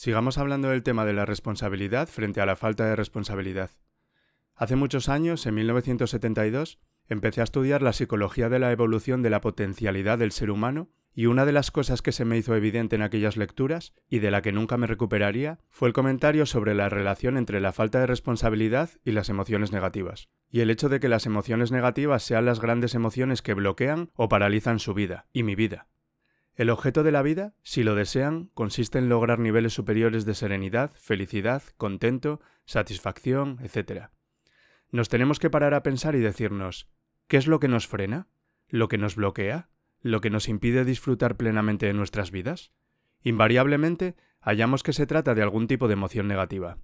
Sigamos hablando del tema de la responsabilidad frente a la falta de responsabilidad. Hace muchos años, en 1972, empecé a estudiar la psicología de la evolución de la potencialidad del ser humano y una de las cosas que se me hizo evidente en aquellas lecturas, y de la que nunca me recuperaría, fue el comentario sobre la relación entre la falta de responsabilidad y las emociones negativas, y el hecho de que las emociones negativas sean las grandes emociones que bloquean o paralizan su vida, y mi vida. El objeto de la vida, si lo desean, consiste en lograr niveles superiores de serenidad, felicidad, contento, satisfacción, etc. Nos tenemos que parar a pensar y decirnos, ¿qué es lo que nos frena? ¿Lo que nos bloquea? ¿Lo que nos impide disfrutar plenamente de nuestras vidas? Invariablemente, hallamos que se trata de algún tipo de emoción negativa.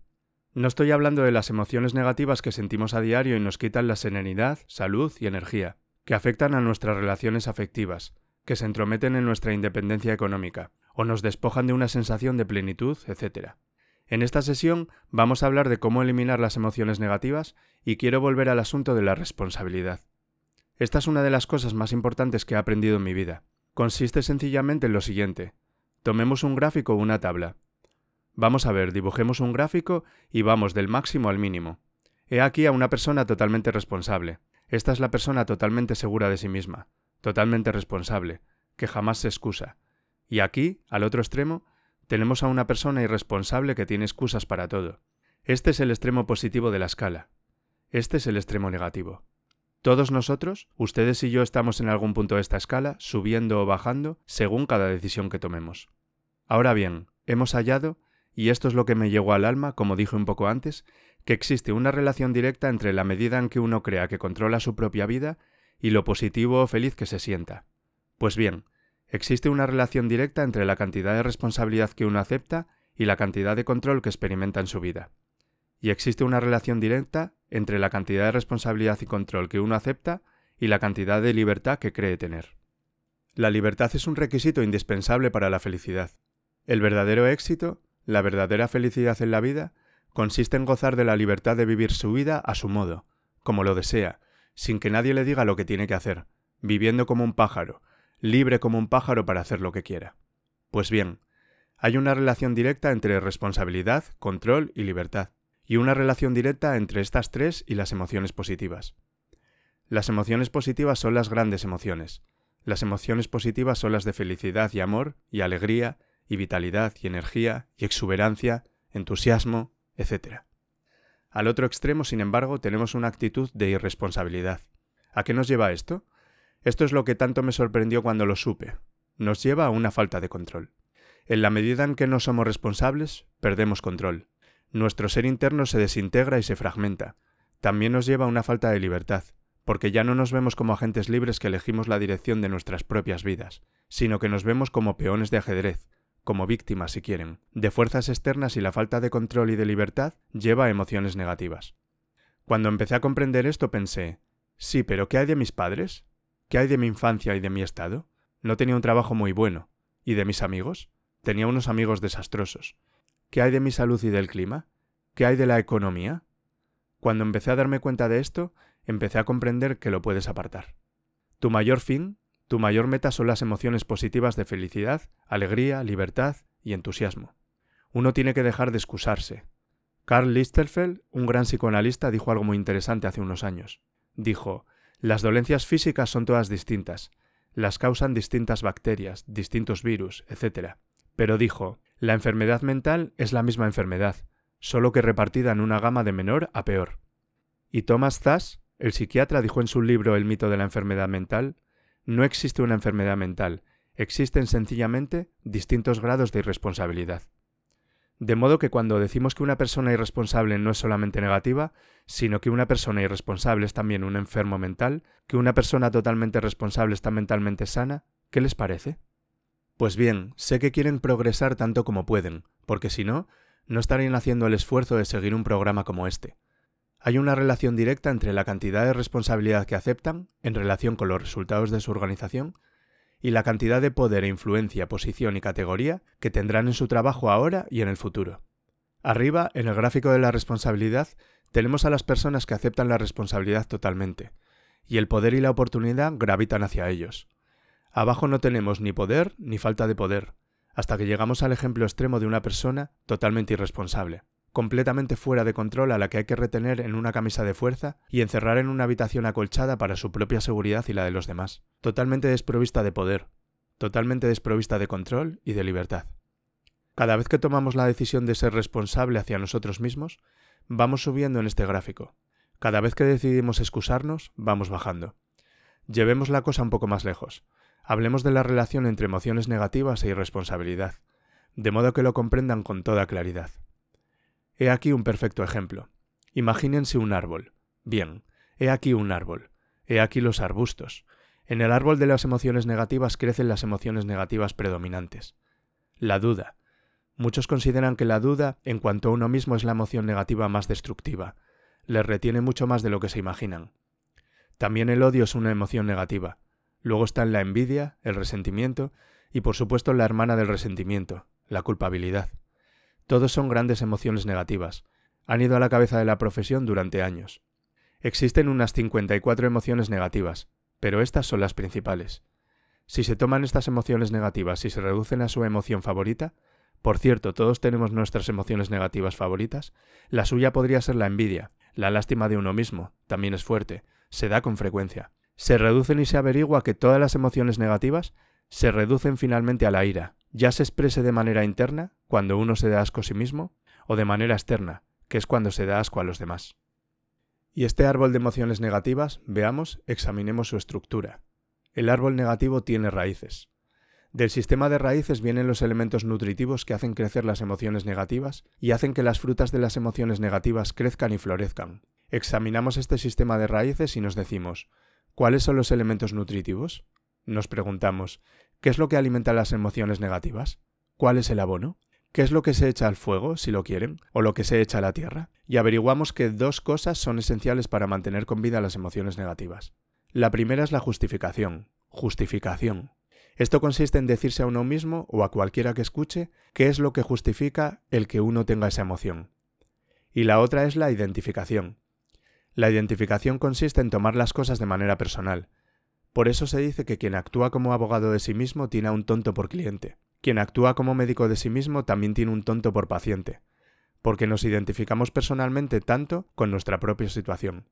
No estoy hablando de las emociones negativas que sentimos a diario y nos quitan la serenidad, salud y energía, que afectan a nuestras relaciones afectivas, que se entrometen en nuestra independencia económica, o nos despojan de una sensación de plenitud, etc. En esta sesión vamos a hablar de cómo eliminar las emociones negativas y quiero volver al asunto de la responsabilidad. Esta es una de las cosas más importantes que he aprendido en mi vida. Consiste sencillamente en lo siguiente. Tomemos un gráfico o una tabla. Vamos a ver, dibujemos un gráfico y vamos del máximo al mínimo. He aquí a una persona totalmente responsable. Esta es la persona totalmente segura de sí misma totalmente responsable, que jamás se excusa. Y aquí, al otro extremo, tenemos a una persona irresponsable que tiene excusas para todo. Este es el extremo positivo de la escala. Este es el extremo negativo. Todos nosotros, ustedes y yo estamos en algún punto de esta escala, subiendo o bajando, según cada decisión que tomemos. Ahora bien, hemos hallado, y esto es lo que me llegó al alma, como dije un poco antes, que existe una relación directa entre la medida en que uno crea que controla su propia vida y lo positivo o feliz que se sienta. Pues bien, existe una relación directa entre la cantidad de responsabilidad que uno acepta y la cantidad de control que experimenta en su vida. Y existe una relación directa entre la cantidad de responsabilidad y control que uno acepta y la cantidad de libertad que cree tener. La libertad es un requisito indispensable para la felicidad. El verdadero éxito, la verdadera felicidad en la vida, consiste en gozar de la libertad de vivir su vida a su modo, como lo desea, sin que nadie le diga lo que tiene que hacer, viviendo como un pájaro, libre como un pájaro para hacer lo que quiera. Pues bien, hay una relación directa entre responsabilidad, control y libertad, y una relación directa entre estas tres y las emociones positivas. Las emociones positivas son las grandes emociones. Las emociones positivas son las de felicidad y amor, y alegría, y vitalidad, y energía, y exuberancia, entusiasmo, etc. Al otro extremo, sin embargo, tenemos una actitud de irresponsabilidad. ¿A qué nos lleva esto? Esto es lo que tanto me sorprendió cuando lo supe. Nos lleva a una falta de control. En la medida en que no somos responsables, perdemos control. Nuestro ser interno se desintegra y se fragmenta. También nos lleva a una falta de libertad, porque ya no nos vemos como agentes libres que elegimos la dirección de nuestras propias vidas, sino que nos vemos como peones de ajedrez, como víctimas si quieren, de fuerzas externas y la falta de control y de libertad lleva a emociones negativas. Cuando empecé a comprender esto pensé, sí, pero ¿qué hay de mis padres? ¿Qué hay de mi infancia y de mi estado? No tenía un trabajo muy bueno. ¿Y de mis amigos? Tenía unos amigos desastrosos. ¿Qué hay de mi salud y del clima? ¿Qué hay de la economía? Cuando empecé a darme cuenta de esto, empecé a comprender que lo puedes apartar. Tu mayor fin tu mayor meta son las emociones positivas de felicidad, alegría, libertad y entusiasmo. Uno tiene que dejar de excusarse. Carl Listerfeld, un gran psicoanalista, dijo algo muy interesante hace unos años. Dijo, las dolencias físicas son todas distintas, las causan distintas bacterias, distintos virus, etc. Pero dijo, la enfermedad mental es la misma enfermedad, solo que repartida en una gama de menor a peor. Y Thomas Zass, el psiquiatra, dijo en su libro El mito de la enfermedad mental, no existe una enfermedad mental, existen sencillamente distintos grados de irresponsabilidad. De modo que cuando decimos que una persona irresponsable no es solamente negativa, sino que una persona irresponsable es también un enfermo mental, que una persona totalmente responsable está mentalmente sana, ¿qué les parece? Pues bien, sé que quieren progresar tanto como pueden, porque si no, no estarían haciendo el esfuerzo de seguir un programa como este. Hay una relación directa entre la cantidad de responsabilidad que aceptan en relación con los resultados de su organización y la cantidad de poder e influencia, posición y categoría que tendrán en su trabajo ahora y en el futuro. Arriba, en el gráfico de la responsabilidad, tenemos a las personas que aceptan la responsabilidad totalmente, y el poder y la oportunidad gravitan hacia ellos. Abajo no tenemos ni poder ni falta de poder. hasta que llegamos al ejemplo extremo de una persona totalmente irresponsable, completamente fuera de control a la que hay que retener en una camisa de fuerza y encerrar en una habitación acolchada para su propia seguridad y la de los demás, totalmente desprovista de poder, totalmente desprovista de control y de libertad. Cada vez que tomamos la decisión de ser responsable hacia nosotros mismos, vamos subiendo en este gráfico. Cada vez que decidimos excusarnos, vamos bajando. Llevemos la cosa un poco más lejos. Hablemos de la relación entre emociones negativas e irresponsabilidad, de modo que lo comprendan con toda claridad. He aquí un perfecto ejemplo. Imagínense un árbol. Bien, he aquí un árbol. He aquí los arbustos. En el árbol de las emociones negativas crecen las emociones negativas predominantes. La duda, Muchos consideran que la duda en cuanto a uno mismo es la emoción negativa más destructiva. Les retiene mucho más de lo que se imaginan. También el odio es una emoción negativa. Luego están la envidia, el resentimiento y por supuesto la hermana del resentimiento, la culpabilidad. Todos son grandes emociones negativas. Han ido a la cabeza de la profesión durante años. Existen unas 54 emociones negativas, pero estas son las principales. Si se toman estas emociones negativas y se reducen a su emoción favorita, por cierto, todos tenemos nuestras emociones negativas favoritas. La suya podría ser la envidia. La lástima de uno mismo también es fuerte. Se da con frecuencia. Se reducen y se averigua que todas las emociones negativas se reducen finalmente a la ira, ya se exprese de manera interna, cuando uno se da asco a sí mismo, o de manera externa, que es cuando se da asco a los demás. Y este árbol de emociones negativas, veamos, examinemos su estructura. El árbol negativo tiene raíces. Del sistema de raíces vienen los elementos nutritivos que hacen crecer las emociones negativas y hacen que las frutas de las emociones negativas crezcan y florezcan. Examinamos este sistema de raíces y nos decimos, ¿cuáles son los elementos nutritivos? Nos preguntamos, ¿qué es lo que alimenta las emociones negativas? ¿Cuál es el abono? ¿Qué es lo que se echa al fuego, si lo quieren, o lo que se echa a la tierra? Y averiguamos que dos cosas son esenciales para mantener con vida las emociones negativas. La primera es la justificación. Justificación. Esto consiste en decirse a uno mismo o a cualquiera que escuche qué es lo que justifica el que uno tenga esa emoción. Y la otra es la identificación. La identificación consiste en tomar las cosas de manera personal. Por eso se dice que quien actúa como abogado de sí mismo tiene a un tonto por cliente. Quien actúa como médico de sí mismo también tiene un tonto por paciente. Porque nos identificamos personalmente tanto con nuestra propia situación.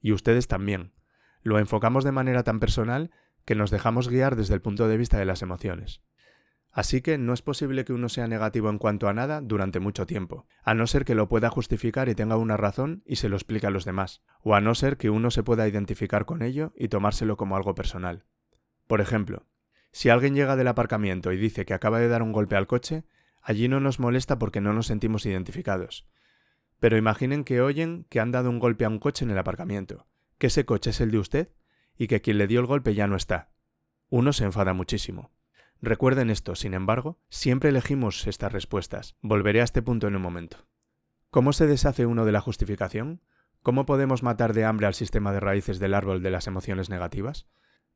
Y ustedes también. Lo enfocamos de manera tan personal que nos dejamos guiar desde el punto de vista de las emociones. Así que no es posible que uno sea negativo en cuanto a nada durante mucho tiempo, a no ser que lo pueda justificar y tenga una razón y se lo explique a los demás, o a no ser que uno se pueda identificar con ello y tomárselo como algo personal. Por ejemplo, si alguien llega del aparcamiento y dice que acaba de dar un golpe al coche, allí no nos molesta porque no nos sentimos identificados. Pero imaginen que oyen que han dado un golpe a un coche en el aparcamiento, que ese coche es el de usted y que quien le dio el golpe ya no está. Uno se enfada muchísimo. Recuerden esto, sin embargo, siempre elegimos estas respuestas. Volveré a este punto en un momento. ¿Cómo se deshace uno de la justificación? ¿Cómo podemos matar de hambre al sistema de raíces del árbol de las emociones negativas?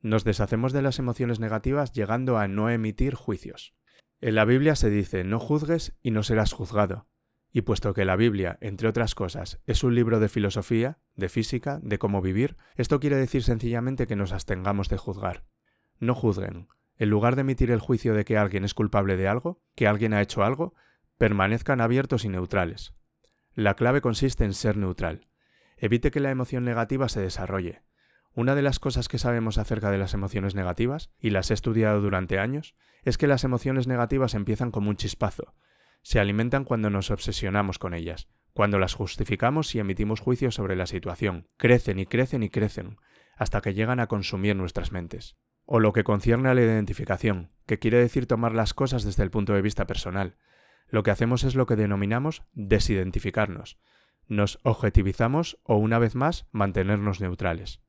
Nos deshacemos de las emociones negativas llegando a no emitir juicios. En la Biblia se dice no juzgues y no serás juzgado. Y puesto que la Biblia, entre otras cosas, es un libro de filosofía, de física, de cómo vivir, esto quiere decir sencillamente que nos abstengamos de juzgar. No juzguen. En lugar de emitir el juicio de que alguien es culpable de algo, que alguien ha hecho algo, permanezcan abiertos y neutrales. La clave consiste en ser neutral. Evite que la emoción negativa se desarrolle. Una de las cosas que sabemos acerca de las emociones negativas, y las he estudiado durante años, es que las emociones negativas empiezan como un chispazo, se alimentan cuando nos obsesionamos con ellas, cuando las justificamos y emitimos juicios sobre la situación. Crecen y crecen y crecen, hasta que llegan a consumir nuestras mentes. O lo que concierne a la identificación, que quiere decir tomar las cosas desde el punto de vista personal. Lo que hacemos es lo que denominamos desidentificarnos. Nos objetivizamos o, una vez más, mantenernos neutrales.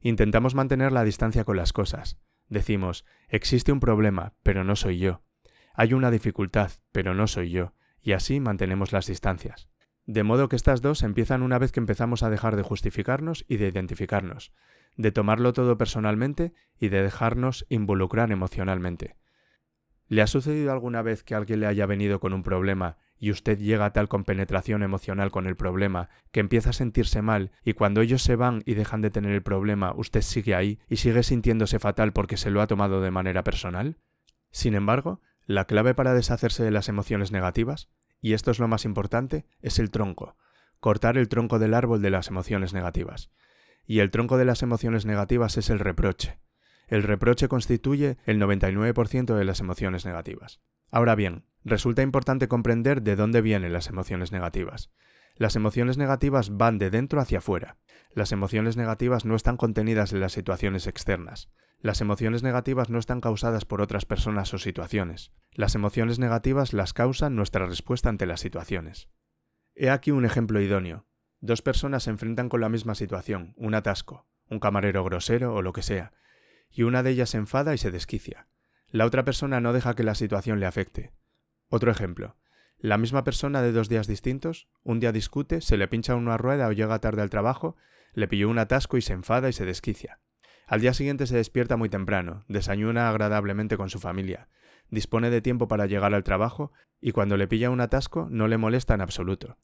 Intentamos mantener la distancia con las cosas. Decimos, existe un problema, pero no soy yo. Hay una dificultad, pero no soy yo, y así mantenemos las distancias. De modo que estas dos empiezan una vez que empezamos a dejar de justificarnos y de identificarnos, de tomarlo todo personalmente y de dejarnos involucrar emocionalmente. ¿Le ha sucedido alguna vez que alguien le haya venido con un problema y usted llega a tal compenetración emocional con el problema que empieza a sentirse mal y cuando ellos se van y dejan de tener el problema usted sigue ahí y sigue sintiéndose fatal porque se lo ha tomado de manera personal? Sin embargo, La clave para deshacerse de las emociones negativas, y esto es lo más importante, es el tronco, cortar el tronco del árbol de las emociones negativas. Y el tronco de las emociones negativas es el reproche. El reproche constituye el 99% de las emociones negativas. Ahora bien, resulta importante comprender de dónde vienen las emociones negativas. Las emociones negativas van de dentro hacia afuera. Las emociones negativas no están contenidas en las situaciones externas. Las emociones negativas no están causadas por otras personas o situaciones. Las emociones negativas las causan nuestra respuesta ante las situaciones. He aquí un ejemplo idóneo. Dos personas se enfrentan con la misma situación, un atasco, un camarero grosero o lo que sea, y una de ellas se enfada y se desquicia. La otra persona no deja que la situación le afecte. Otro ejemplo. La misma persona de dos días distintos, un día discute, se le pincha una rueda o llega tarde al trabajo, le pilló un atasco y se enfada y se desquicia. Al día siguiente se despierta muy temprano, desayuna agradablemente con su familia, dispone de tiempo para llegar al trabajo y cuando le pilla un atasco no le molesta en absoluto.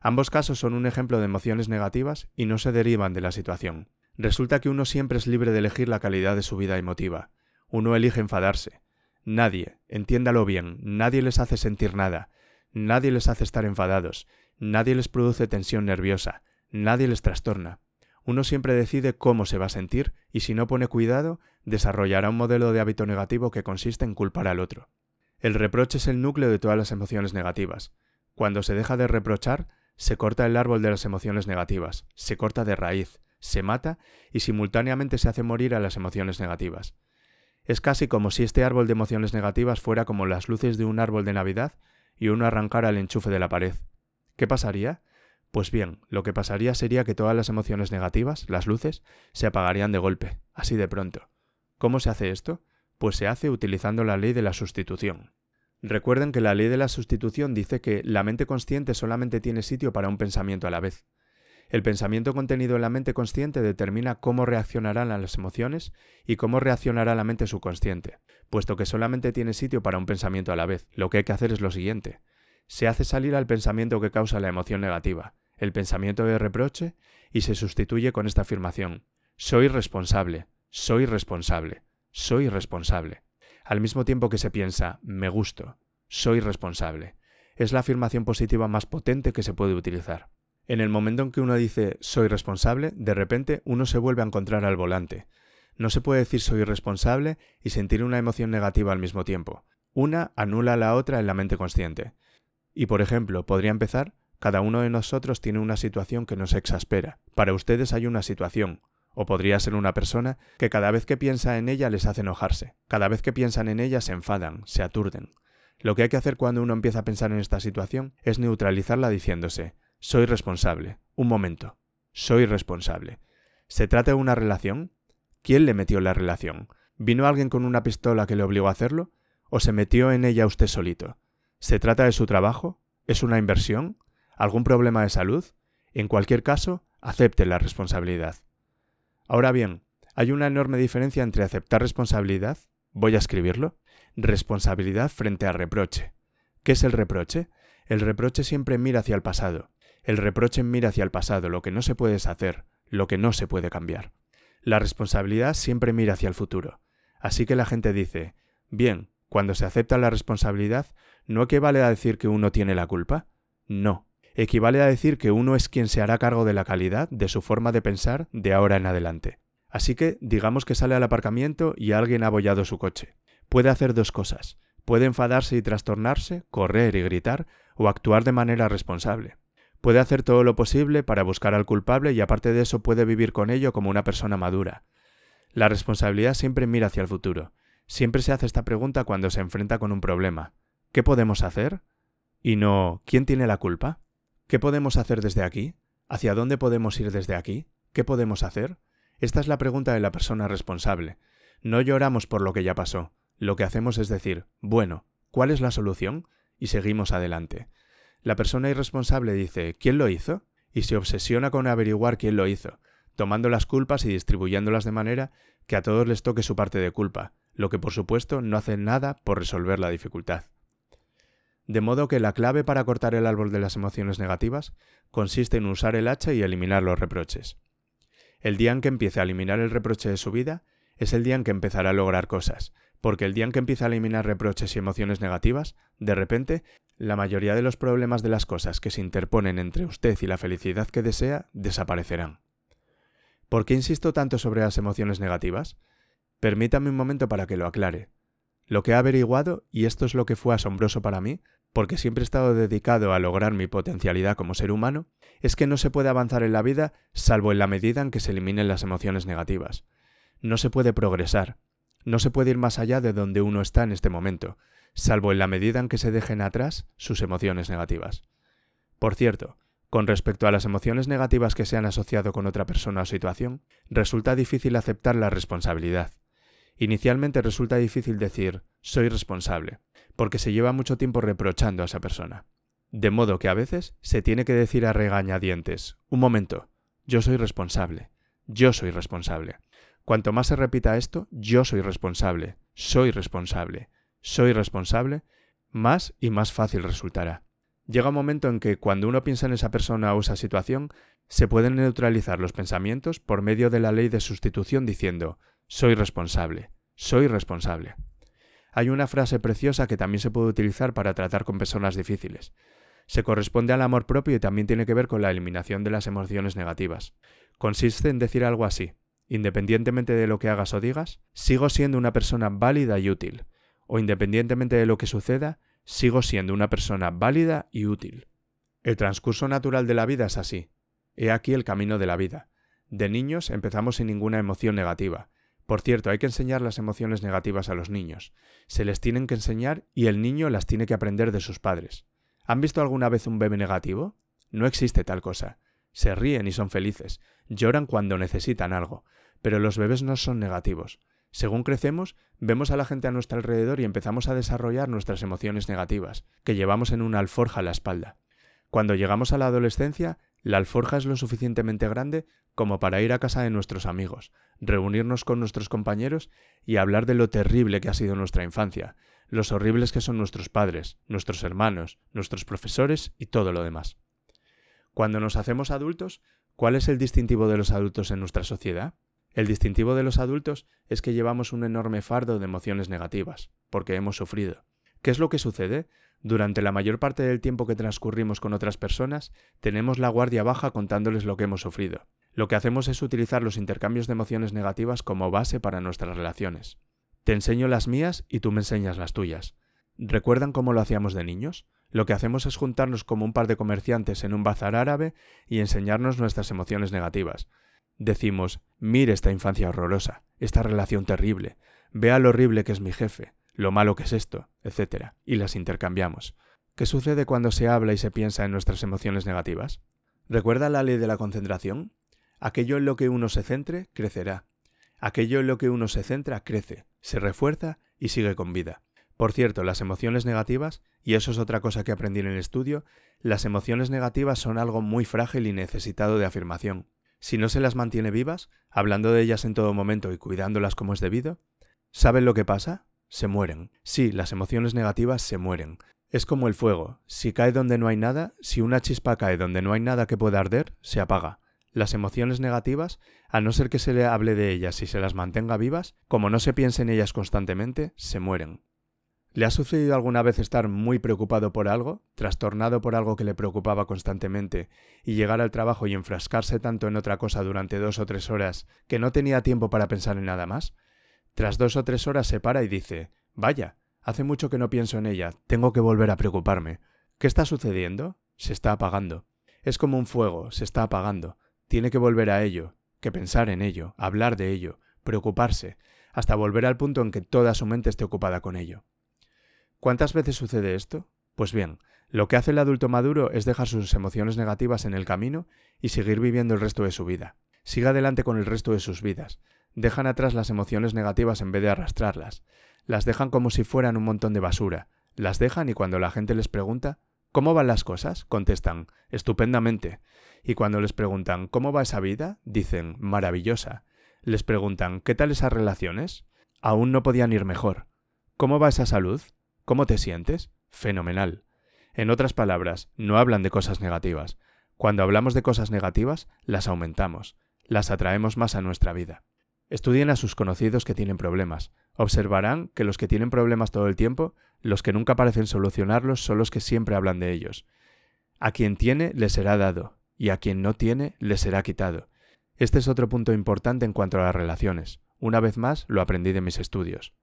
Ambos casos son un ejemplo de emociones negativas y no se derivan de la situación. Resulta que uno siempre es libre de elegir la calidad de su vida emotiva, uno elige enfadarse. Nadie, entiéndalo bien, nadie les hace sentir nada, nadie les hace estar enfadados, nadie les produce tensión nerviosa, nadie les trastorna. Uno siempre decide cómo se va a sentir y si no pone cuidado, desarrollará un modelo de hábito negativo que consiste en culpar al otro. El reproche es el núcleo de todas las emociones negativas. Cuando se deja de reprochar, se corta el árbol de las emociones negativas, se corta de raíz, se mata y simultáneamente se hace morir a las emociones negativas. Es casi como si este árbol de emociones negativas fuera como las luces de un árbol de Navidad y uno arrancara el enchufe de la pared. ¿Qué pasaría? Pues bien, lo que pasaría sería que todas las emociones negativas, las luces, se apagarían de golpe, así de pronto. ¿Cómo se hace esto? Pues se hace utilizando la ley de la sustitución. Recuerden que la ley de la sustitución dice que la mente consciente solamente tiene sitio para un pensamiento a la vez. El pensamiento contenido en la mente consciente determina cómo reaccionarán las emociones y cómo reaccionará la mente subconsciente. Puesto que solamente tiene sitio para un pensamiento a la vez, lo que hay que hacer es lo siguiente. Se hace salir al pensamiento que causa la emoción negativa, el pensamiento de reproche, y se sustituye con esta afirmación. Soy responsable, soy responsable, soy responsable. Al mismo tiempo que se piensa, me gusto, soy responsable. Es la afirmación positiva más potente que se puede utilizar. En el momento en que uno dice soy responsable, de repente uno se vuelve a encontrar al volante. No se puede decir soy responsable y sentir una emoción negativa al mismo tiempo. Una anula a la otra en la mente consciente. Y por ejemplo, podría empezar, cada uno de nosotros tiene una situación que nos exaspera. Para ustedes hay una situación, o podría ser una persona que cada vez que piensa en ella les hace enojarse. Cada vez que piensan en ella se enfadan, se aturden. Lo que hay que hacer cuando uno empieza a pensar en esta situación es neutralizarla diciéndose soy responsable. Un momento. Soy responsable. ¿Se trata de una relación? ¿Quién le metió la relación? ¿Vino alguien con una pistola que le obligó a hacerlo? ¿O se metió en ella usted solito? ¿Se trata de su trabajo? ¿Es una inversión? ¿Algún problema de salud? En cualquier caso, acepte la responsabilidad. Ahora bien, hay una enorme diferencia entre aceptar responsabilidad, voy a escribirlo, responsabilidad frente a reproche. ¿Qué es el reproche? El reproche siempre mira hacia el pasado, el reproche mira hacia el pasado, lo que no se puede deshacer, lo que no se puede cambiar. La responsabilidad siempre mira hacia el futuro. Así que la gente dice, bien, cuando se acepta la responsabilidad, ¿no equivale a decir que uno tiene la culpa? No. Equivale a decir que uno es quien se hará cargo de la calidad de su forma de pensar de ahora en adelante. Así que digamos que sale al aparcamiento y alguien ha abollado su coche. Puede hacer dos cosas. Puede enfadarse y trastornarse, correr y gritar, o actuar de manera responsable. Puede hacer todo lo posible para buscar al culpable y aparte de eso puede vivir con ello como una persona madura. La responsabilidad siempre mira hacia el futuro. Siempre se hace esta pregunta cuando se enfrenta con un problema. ¿Qué podemos hacer? Y no ¿quién tiene la culpa? ¿Qué podemos hacer desde aquí? ¿Hacia dónde podemos ir desde aquí? ¿Qué podemos hacer? Esta es la pregunta de la persona responsable. No lloramos por lo que ya pasó. Lo que hacemos es decir, bueno, ¿cuál es la solución? Y seguimos adelante. La persona irresponsable dice ¿quién lo hizo? y se obsesiona con averiguar quién lo hizo, tomando las culpas y distribuyéndolas de manera que a todos les toque su parte de culpa, lo que por supuesto no hace nada por resolver la dificultad. De modo que la clave para cortar el árbol de las emociones negativas consiste en usar el hacha y eliminar los reproches. El día en que empiece a eliminar el reproche de su vida es el día en que empezará a lograr cosas, porque el día en que empieza a eliminar reproches y emociones negativas, de repente, la mayoría de los problemas de las cosas que se interponen entre usted y la felicidad que desea desaparecerán. ¿Por qué insisto tanto sobre las emociones negativas? Permítame un momento para que lo aclare. Lo que he averiguado, y esto es lo que fue asombroso para mí, porque siempre he estado dedicado a lograr mi potencialidad como ser humano, es que no se puede avanzar en la vida salvo en la medida en que se eliminen las emociones negativas. No se puede progresar, no se puede ir más allá de donde uno está en este momento, salvo en la medida en que se dejen atrás sus emociones negativas. Por cierto, con respecto a las emociones negativas que se han asociado con otra persona o situación, resulta difícil aceptar la responsabilidad. Inicialmente resulta difícil decir soy responsable, porque se lleva mucho tiempo reprochando a esa persona. De modo que a veces se tiene que decir a regañadientes un momento, yo soy responsable, yo soy responsable. Cuanto más se repita esto, yo soy responsable, soy responsable, soy responsable, más y más fácil resultará. Llega un momento en que cuando uno piensa en esa persona o esa situación, se pueden neutralizar los pensamientos por medio de la ley de sustitución diciendo soy responsable, soy responsable. Hay una frase preciosa que también se puede utilizar para tratar con personas difíciles. Se corresponde al amor propio y también tiene que ver con la eliminación de las emociones negativas. Consiste en decir algo así, independientemente de lo que hagas o digas, sigo siendo una persona válida y útil, o independientemente de lo que suceda, sigo siendo una persona válida y útil. El transcurso natural de la vida es así. He aquí el camino de la vida. De niños empezamos sin ninguna emoción negativa. Por cierto, hay que enseñar las emociones negativas a los niños. Se les tienen que enseñar y el niño las tiene que aprender de sus padres. ¿Han visto alguna vez un bebé negativo? No existe tal cosa. Se ríen y son felices. Lloran cuando necesitan algo. Pero los bebés no son negativos. Según crecemos, vemos a la gente a nuestro alrededor y empezamos a desarrollar nuestras emociones negativas, que llevamos en una alforja a la espalda. Cuando llegamos a la adolescencia, la alforja es lo suficientemente grande como para ir a casa de nuestros amigos, reunirnos con nuestros compañeros y hablar de lo terrible que ha sido nuestra infancia, los horribles que son nuestros padres, nuestros hermanos, nuestros profesores y todo lo demás. Cuando nos hacemos adultos, ¿cuál es el distintivo de los adultos en nuestra sociedad? El distintivo de los adultos es que llevamos un enorme fardo de emociones negativas, porque hemos sufrido. ¿Qué es lo que sucede? Durante la mayor parte del tiempo que transcurrimos con otras personas, tenemos la guardia baja contándoles lo que hemos sufrido. Lo que hacemos es utilizar los intercambios de emociones negativas como base para nuestras relaciones. Te enseño las mías y tú me enseñas las tuyas. ¿Recuerdan cómo lo hacíamos de niños? Lo que hacemos es juntarnos como un par de comerciantes en un bazar árabe y enseñarnos nuestras emociones negativas. Decimos, mire esta infancia horrorosa, esta relación terrible, vea lo horrible que es mi jefe, lo malo que es esto, etc. Y las intercambiamos. ¿Qué sucede cuando se habla y se piensa en nuestras emociones negativas? ¿Recuerda la ley de la concentración? Aquello en lo que uno se centre, crecerá. Aquello en lo que uno se centra, crece, se refuerza y sigue con vida. Por cierto, las emociones negativas, y eso es otra cosa que aprendí en el estudio, las emociones negativas son algo muy frágil y necesitado de afirmación. Si no se las mantiene vivas, hablando de ellas en todo momento y cuidándolas como es debido, ¿saben lo que pasa? Se mueren. Sí, las emociones negativas se mueren. Es como el fuego. Si cae donde no hay nada, si una chispa cae donde no hay nada que pueda arder, se apaga. Las emociones negativas, a no ser que se le hable de ellas y se las mantenga vivas, como no se piense en ellas constantemente, se mueren. ¿Le ha sucedido alguna vez estar muy preocupado por algo, trastornado por algo que le preocupaba constantemente, y llegar al trabajo y enfrascarse tanto en otra cosa durante dos o tres horas que no tenía tiempo para pensar en nada más? Tras dos o tres horas se para y dice Vaya, hace mucho que no pienso en ella, tengo que volver a preocuparme. ¿Qué está sucediendo? Se está apagando. Es como un fuego, se está apagando. Tiene que volver a ello, que pensar en ello, hablar de ello, preocuparse, hasta volver al punto en que toda su mente esté ocupada con ello. ¿Cuántas veces sucede esto? Pues bien, lo que hace el adulto maduro es dejar sus emociones negativas en el camino y seguir viviendo el resto de su vida. Siga adelante con el resto de sus vidas. Dejan atrás las emociones negativas en vez de arrastrarlas. Las dejan como si fueran un montón de basura. Las dejan y cuando la gente les pregunta ¿Cómo van las cosas? contestan estupendamente. Y cuando les preguntan ¿Cómo va esa vida? dicen maravillosa. Les preguntan ¿Qué tal esas relaciones? Aún no podían ir mejor. ¿Cómo va esa salud? ¿Cómo te sientes? Fenomenal. En otras palabras, no hablan de cosas negativas. Cuando hablamos de cosas negativas, las aumentamos, las atraemos más a nuestra vida. Estudien a sus conocidos que tienen problemas. Observarán que los que tienen problemas todo el tiempo, los que nunca parecen solucionarlos, son los que siempre hablan de ellos. A quien tiene le será dado, y a quien no tiene le será quitado. Este es otro punto importante en cuanto a las relaciones. Una vez más, lo aprendí de mis estudios.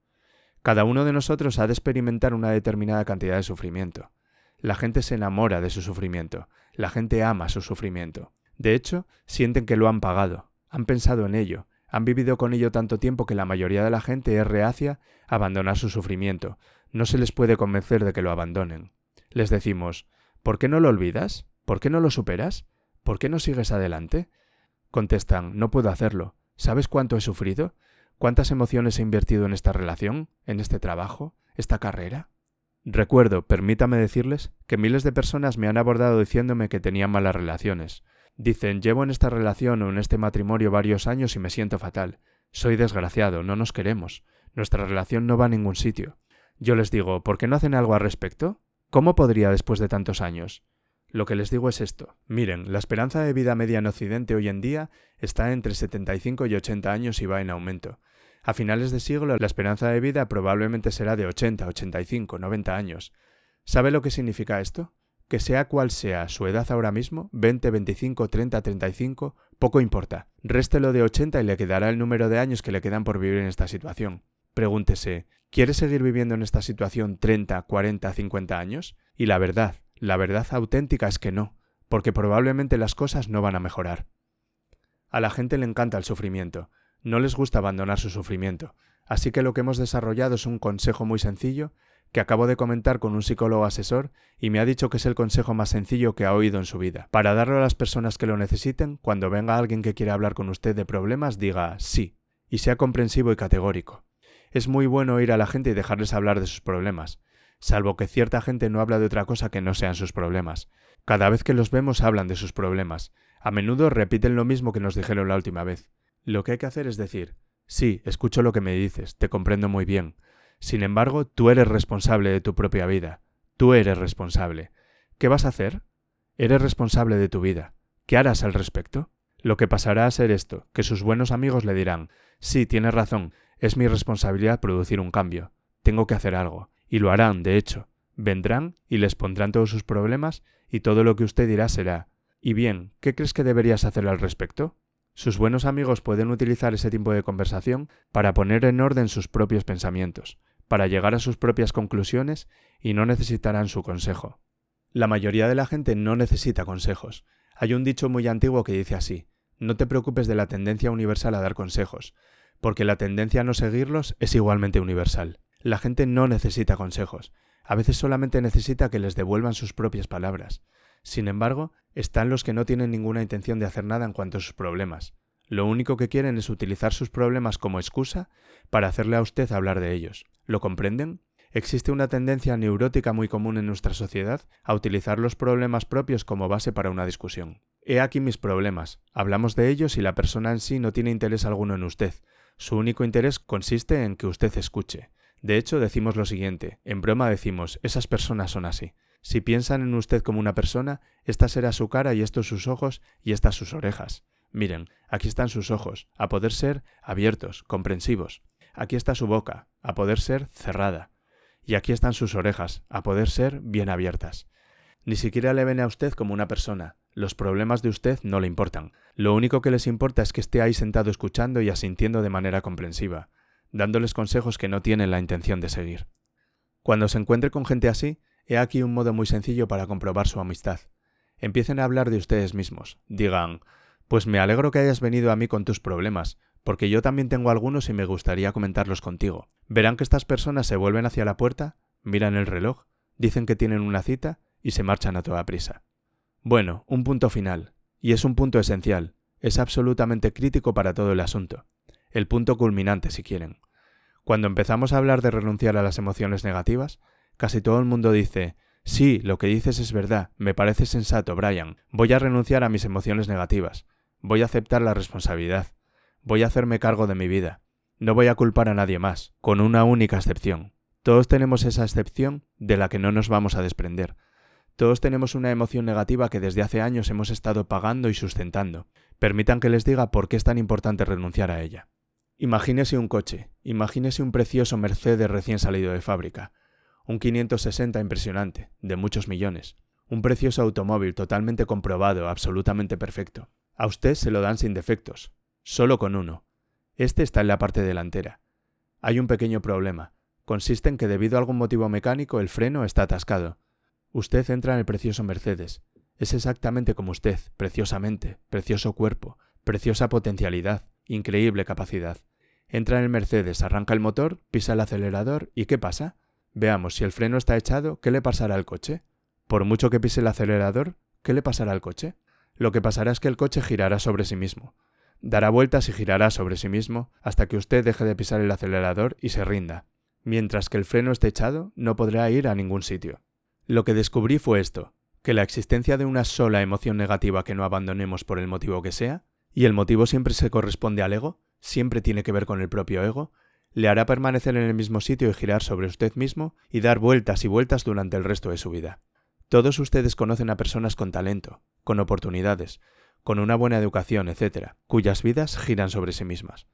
Cada uno de nosotros ha de experimentar una determinada cantidad de sufrimiento. La gente se enamora de su sufrimiento, la gente ama su sufrimiento. De hecho, sienten que lo han pagado, han pensado en ello, han vivido con ello tanto tiempo que la mayoría de la gente es reacia a abandonar su sufrimiento, no se les puede convencer de que lo abandonen. Les decimos, ¿por qué no lo olvidas? ¿Por qué no lo superas? ¿Por qué no sigues adelante? Contestan, no puedo hacerlo. ¿Sabes cuánto he sufrido? ¿Cuántas emociones he invertido en esta relación? ¿En este trabajo? ¿Esta carrera? Recuerdo, permítame decirles, que miles de personas me han abordado diciéndome que tenían malas relaciones. Dicen, llevo en esta relación o en este matrimonio varios años y me siento fatal. Soy desgraciado, no nos queremos. Nuestra relación no va a ningún sitio. Yo les digo, ¿por qué no hacen algo al respecto? ¿Cómo podría después de tantos años? Lo que les digo es esto. Miren, la esperanza de vida media en Occidente hoy en día está entre 75 y 80 años y va en aumento. A finales de siglo la esperanza de vida probablemente será de 80, 85, 90 años. ¿Sabe lo que significa esto? Que sea cual sea su edad ahora mismo, 20, 25, 30, 35, poco importa. Réstelo de 80 y le quedará el número de años que le quedan por vivir en esta situación. Pregúntese, ¿quiere seguir viviendo en esta situación 30, 40, 50 años? Y la verdad, la verdad auténtica es que no, porque probablemente las cosas no van a mejorar. A la gente le encanta el sufrimiento, no les gusta abandonar su sufrimiento, así que lo que hemos desarrollado es un consejo muy sencillo que acabo de comentar con un psicólogo asesor y me ha dicho que es el consejo más sencillo que ha oído en su vida. Para darlo a las personas que lo necesiten, cuando venga alguien que quiera hablar con usted de problemas, diga sí, y sea comprensivo y categórico. Es muy bueno ir a la gente y dejarles hablar de sus problemas salvo que cierta gente no habla de otra cosa que no sean sus problemas. Cada vez que los vemos hablan de sus problemas. A menudo repiten lo mismo que nos dijeron la última vez. Lo que hay que hacer es decir, sí, escucho lo que me dices, te comprendo muy bien. Sin embargo, tú eres responsable de tu propia vida. Tú eres responsable. ¿Qué vas a hacer? Eres responsable de tu vida. ¿Qué harás al respecto? Lo que pasará a ser esto, que sus buenos amigos le dirán, sí, tienes razón, es mi responsabilidad producir un cambio. Tengo que hacer algo. Y lo harán, de hecho. Vendrán y les pondrán todos sus problemas y todo lo que usted dirá será. Y bien, ¿qué crees que deberías hacer al respecto? Sus buenos amigos pueden utilizar ese tipo de conversación para poner en orden sus propios pensamientos, para llegar a sus propias conclusiones y no necesitarán su consejo. La mayoría de la gente no necesita consejos. Hay un dicho muy antiguo que dice así, no te preocupes de la tendencia universal a dar consejos, porque la tendencia a no seguirlos es igualmente universal. La gente no necesita consejos, a veces solamente necesita que les devuelvan sus propias palabras. Sin embargo, están los que no tienen ninguna intención de hacer nada en cuanto a sus problemas. Lo único que quieren es utilizar sus problemas como excusa para hacerle a usted hablar de ellos. ¿Lo comprenden? Existe una tendencia neurótica muy común en nuestra sociedad a utilizar los problemas propios como base para una discusión. He aquí mis problemas. Hablamos de ellos y la persona en sí no tiene interés alguno en usted. Su único interés consiste en que usted escuche. De hecho, decimos lo siguiente, en broma decimos, esas personas son así. Si piensan en usted como una persona, esta será su cara y estos sus ojos y estas sus orejas. Miren, aquí están sus ojos, a poder ser abiertos, comprensivos. Aquí está su boca, a poder ser cerrada. Y aquí están sus orejas, a poder ser bien abiertas. Ni siquiera le ven a usted como una persona. Los problemas de usted no le importan. Lo único que les importa es que esté ahí sentado escuchando y asintiendo de manera comprensiva dándoles consejos que no tienen la intención de seguir. Cuando se encuentre con gente así, he aquí un modo muy sencillo para comprobar su amistad. Empiecen a hablar de ustedes mismos. Digan, pues me alegro que hayas venido a mí con tus problemas, porque yo también tengo algunos y me gustaría comentarlos contigo. Verán que estas personas se vuelven hacia la puerta, miran el reloj, dicen que tienen una cita y se marchan a toda prisa. Bueno, un punto final, y es un punto esencial, es absolutamente crítico para todo el asunto el punto culminante si quieren. Cuando empezamos a hablar de renunciar a las emociones negativas, casi todo el mundo dice, sí, lo que dices es verdad, me parece sensato, Brian, voy a renunciar a mis emociones negativas, voy a aceptar la responsabilidad, voy a hacerme cargo de mi vida, no voy a culpar a nadie más, con una única excepción. Todos tenemos esa excepción de la que no nos vamos a desprender. Todos tenemos una emoción negativa que desde hace años hemos estado pagando y sustentando. Permitan que les diga por qué es tan importante renunciar a ella. Imagínese un coche, imagínese un precioso Mercedes recién salido de fábrica, un 560 impresionante, de muchos millones, un precioso automóvil totalmente comprobado, absolutamente perfecto. A usted se lo dan sin defectos, solo con uno. Este está en la parte delantera. Hay un pequeño problema. Consiste en que debido a algún motivo mecánico el freno está atascado. Usted entra en el precioso Mercedes. Es exactamente como usted, preciosamente, precioso cuerpo, preciosa potencialidad, increíble capacidad. Entra en el Mercedes, arranca el motor, pisa el acelerador y ¿qué pasa? Veamos, si el freno está echado, ¿qué le pasará al coche? Por mucho que pise el acelerador, ¿qué le pasará al coche? Lo que pasará es que el coche girará sobre sí mismo. Dará vueltas y girará sobre sí mismo hasta que usted deje de pisar el acelerador y se rinda. Mientras que el freno esté echado, no podrá ir a ningún sitio. Lo que descubrí fue esto, que la existencia de una sola emoción negativa que no abandonemos por el motivo que sea, y el motivo siempre se corresponde al ego, siempre tiene que ver con el propio ego, le hará permanecer en el mismo sitio y girar sobre usted mismo y dar vueltas y vueltas durante el resto de su vida. Todos ustedes conocen a personas con talento, con oportunidades, con una buena educación, etc., cuyas vidas giran sobre sí mismas.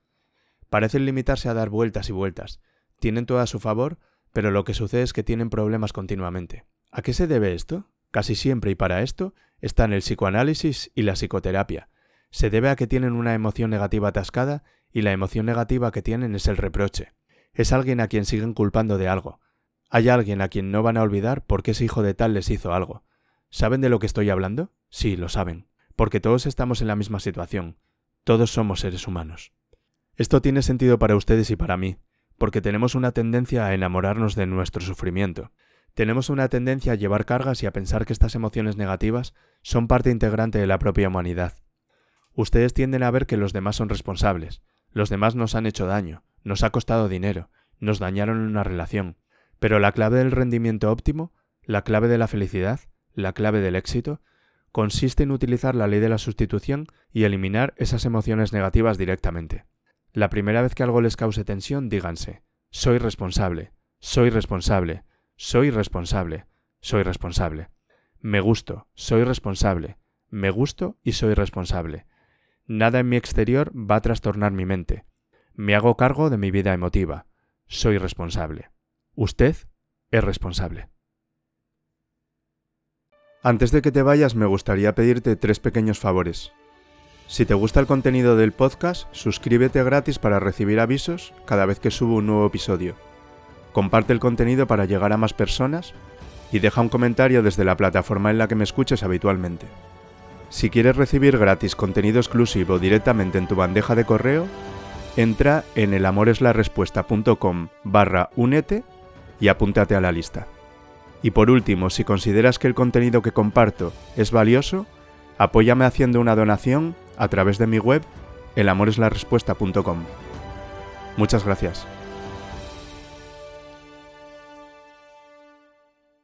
Parecen limitarse a dar vueltas y vueltas, tienen todo a su favor, pero lo que sucede es que tienen problemas continuamente. ¿A qué se debe esto? Casi siempre y para esto están el psicoanálisis y la psicoterapia. Se debe a que tienen una emoción negativa atascada y la emoción negativa que tienen es el reproche. Es alguien a quien siguen culpando de algo, hay alguien a quien no van a olvidar porque ese hijo de tal les hizo algo. ¿Saben de lo que estoy hablando? Sí, lo saben, porque todos estamos en la misma situación. Todos somos seres humanos. Esto tiene sentido para ustedes y para mí, porque tenemos una tendencia a enamorarnos de nuestro sufrimiento. Tenemos una tendencia a llevar cargas y a pensar que estas emociones negativas son parte integrante de la propia humanidad. Ustedes tienden a ver que los demás son responsables, los demás nos han hecho daño, nos ha costado dinero, nos dañaron una relación, pero la clave del rendimiento óptimo, la clave de la felicidad, la clave del éxito, consiste en utilizar la ley de la sustitución y eliminar esas emociones negativas directamente. La primera vez que algo les cause tensión, díganse, soy responsable, soy responsable, soy responsable, soy responsable. Me gusto, soy responsable, me gusto y soy responsable. Nada en mi exterior va a trastornar mi mente. Me hago cargo de mi vida emotiva. Soy responsable. Usted es responsable. Antes de que te vayas me gustaría pedirte tres pequeños favores. Si te gusta el contenido del podcast, suscríbete gratis para recibir avisos cada vez que subo un nuevo episodio. Comparte el contenido para llegar a más personas y deja un comentario desde la plataforma en la que me escuches habitualmente. Si quieres recibir gratis contenido exclusivo directamente en tu bandeja de correo, entra en elamoreslarespuesta.com barra únete y apúntate a la lista. Y por último, si consideras que el contenido que comparto es valioso, apóyame haciendo una donación a través de mi web elamoreslarespuesta.com. Muchas gracias.